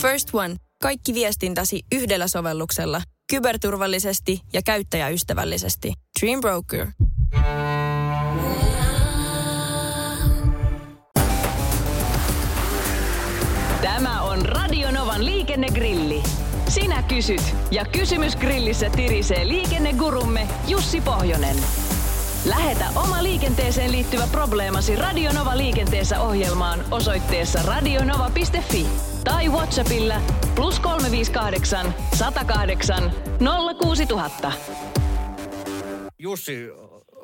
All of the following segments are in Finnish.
First One. Kaikki viestintäsi yhdellä sovelluksella. Kyberturvallisesti ja käyttäjäystävällisesti. Dream Broker. Tämä on Radionovan liikennegrilli. Sinä kysyt ja kysymys grillissä tirisee liikennegurumme Jussi Pohjonen. Lähetä oma liikenteeseen liittyvä probleemasi Radionova liikenteessä ohjelmaan osoitteessa radionova.fi tai Whatsappilla plus 358 108 06000. Jussi,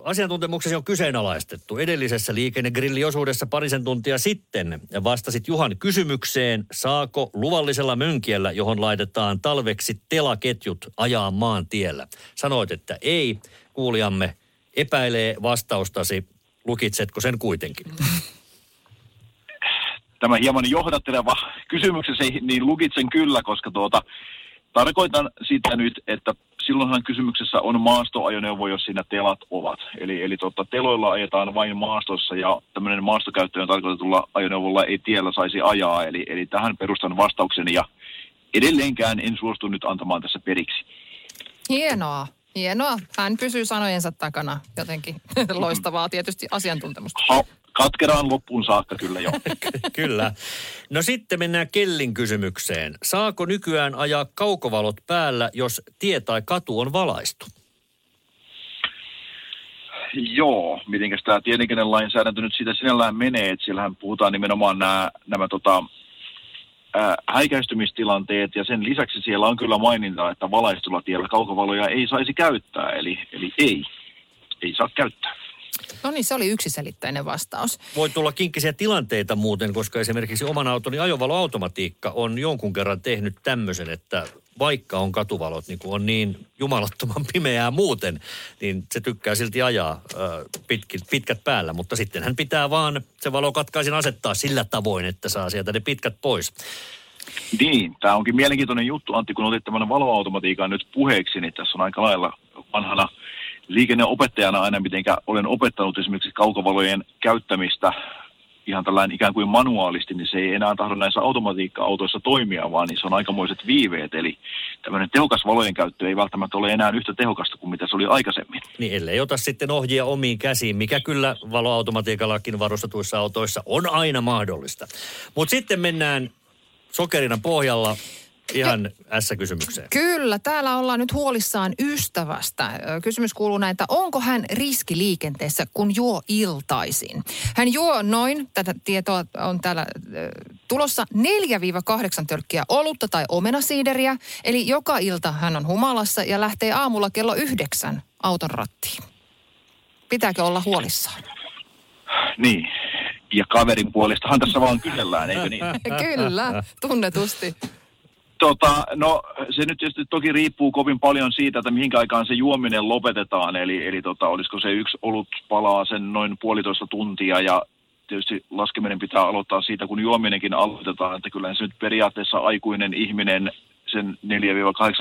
asiantuntemuksesi on kyseenalaistettu. Edellisessä liikennegrilliosuudessa parisen tuntia sitten vastasit Juhan kysymykseen, saako luvallisella mönkiellä, johon laitetaan talveksi telaketjut ajaa maantiellä. Sanoit, että ei. Kuulijamme epäilee vastaustasi. Lukitsetko sen kuitenkin? Tämä hieman johdatteleva kysymyksesi, niin lukitsen kyllä, koska tuota, tarkoitan sitä nyt, että silloinhan kysymyksessä on maastoajoneuvo, jos siinä telat ovat. Eli, eli totta, teloilla ajetaan vain maastossa ja tämmöinen maastokäyttöön tarkoitetulla ajoneuvolla ei tiellä saisi ajaa. Eli, eli tähän perustan vastaukseni ja edelleenkään en suostu nyt antamaan tässä periksi. Hienoa. Hienoa. Hän pysyy sanojensa takana jotenkin. Loistavaa tietysti asiantuntemusta. Ha, katkeraan loppuun saakka kyllä jo. Kyllä. No sitten mennään Kellin kysymykseen. Saako nykyään ajaa kaukovalot päällä, jos tie tai katu on valaistu? Joo, mitenkäs tämä tieliikenne lainsäädäntö nyt siitä sinällään menee, että siellähän puhutaan nimenomaan nämä, nämä tota, ää, häikäistymistilanteet ja sen lisäksi siellä on kyllä maininta, että valaistulla tiellä kaukovaloja ei saisi käyttää, eli, eli ei, ei saa käyttää. No niin, se oli yksiselitteinen vastaus. Voi tulla kinkkisiä tilanteita muuten, koska esimerkiksi oman autoni ajovaloautomatiikka on jonkun kerran tehnyt tämmöisen, että vaikka on katuvalot, niin kun on niin jumalattoman pimeää muuten, niin se tykkää silti ajaa pitkät, pitkät päällä. Mutta sitten hän pitää vaan se valokatkaisin asettaa sillä tavoin, että saa sieltä ne pitkät pois. Niin, tämä onkin mielenkiintoinen juttu, Antti, kun otit tämän valoautomatiikan nyt puheeksi, niin tässä on aika lailla vanhana liikenneopettajana aina, miten olen opettanut esimerkiksi kaukovalojen käyttämistä ihan tällainen ikään kuin manuaalisti, niin se ei enää tahdo näissä automatiikka-autoissa toimia, vaan se on aikamoiset viiveet. Eli tämmöinen tehokas valojen käyttö ei välttämättä ole enää yhtä tehokasta kuin mitä se oli aikaisemmin. Niin ellei ota sitten ohjia omiin käsiin, mikä kyllä valoautomatiikallakin varustetuissa autoissa on aina mahdollista. Mutta sitten mennään sokerina pohjalla ihan S-kysymykseen. Kyllä, täällä ollaan nyt huolissaan ystävästä. Kysymys kuuluu näin, että onko hän riskiliikenteessä, kun juo iltaisin? Hän juo noin, tätä tietoa on täällä tulossa 4-8 tölkkiä olutta tai omenasiideriä. Eli joka ilta hän on humalassa ja lähtee aamulla kello yhdeksän auton rattiin. Pitääkö olla huolissaan? Niin, ja kaverin puolestahan tässä vaan kysellään, eikö niin? Kyllä, tunnetusti. Tota, no se nyt tietysti toki riippuu kovin paljon siitä, että mihinkä aikaan se juominen lopetetaan. Eli, eli tota, olisiko se yksi olut palaa sen noin puolitoista tuntia ja tietysti laskeminen pitää aloittaa siitä, kun juominenkin aloitetaan. Että kyllä se nyt periaatteessa aikuinen ihminen sen 4-8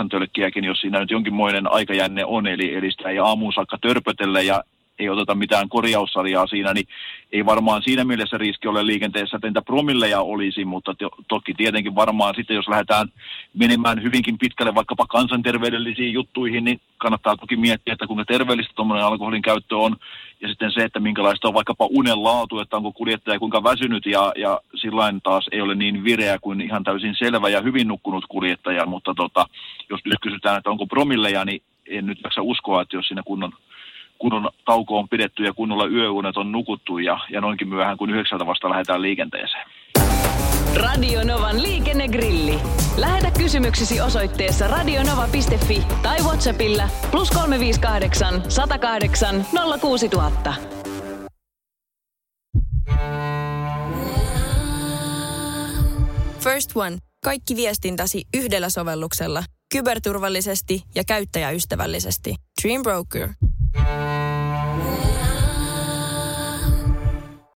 tölkkiäkin, jos siinä nyt jonkinmoinen aikajänne on, eli, eli sitä ei aamuun saakka törpötellä ja ei oteta mitään korjaussarjaa siinä, niin ei varmaan siinä mielessä riski ole liikenteessä, että entä promilleja olisi, mutta to, toki tietenkin varmaan sitten, jos lähdetään menemään hyvinkin pitkälle vaikkapa kansanterveydellisiin juttuihin, niin kannattaa toki miettiä, että kuinka terveellistä tuommoinen alkoholin käyttö on, ja sitten se, että minkälaista on vaikkapa unen laatu, että onko kuljettaja kuinka väsynyt, ja, ja sillain taas ei ole niin vireä kuin ihan täysin selvä ja hyvin nukkunut kuljettaja, mutta tota, jos nyt kysytään, että onko promilleja, niin en nyt jaksa uskoa, että jos siinä kunnon kunnon tauko on pidetty ja kunnolla yöunet on nukuttu ja, ja noinkin myöhään kuin yhdeksältä vasta lähdetään liikenteeseen. Radio Novan liikennegrilli. Lähetä kysymyksesi osoitteessa radionova.fi tai Whatsappilla plus 358 108 06000. First One. Kaikki viestintäsi yhdellä sovelluksella. Kyberturvallisesti ja käyttäjäystävällisesti. Dream Broker. Yeah.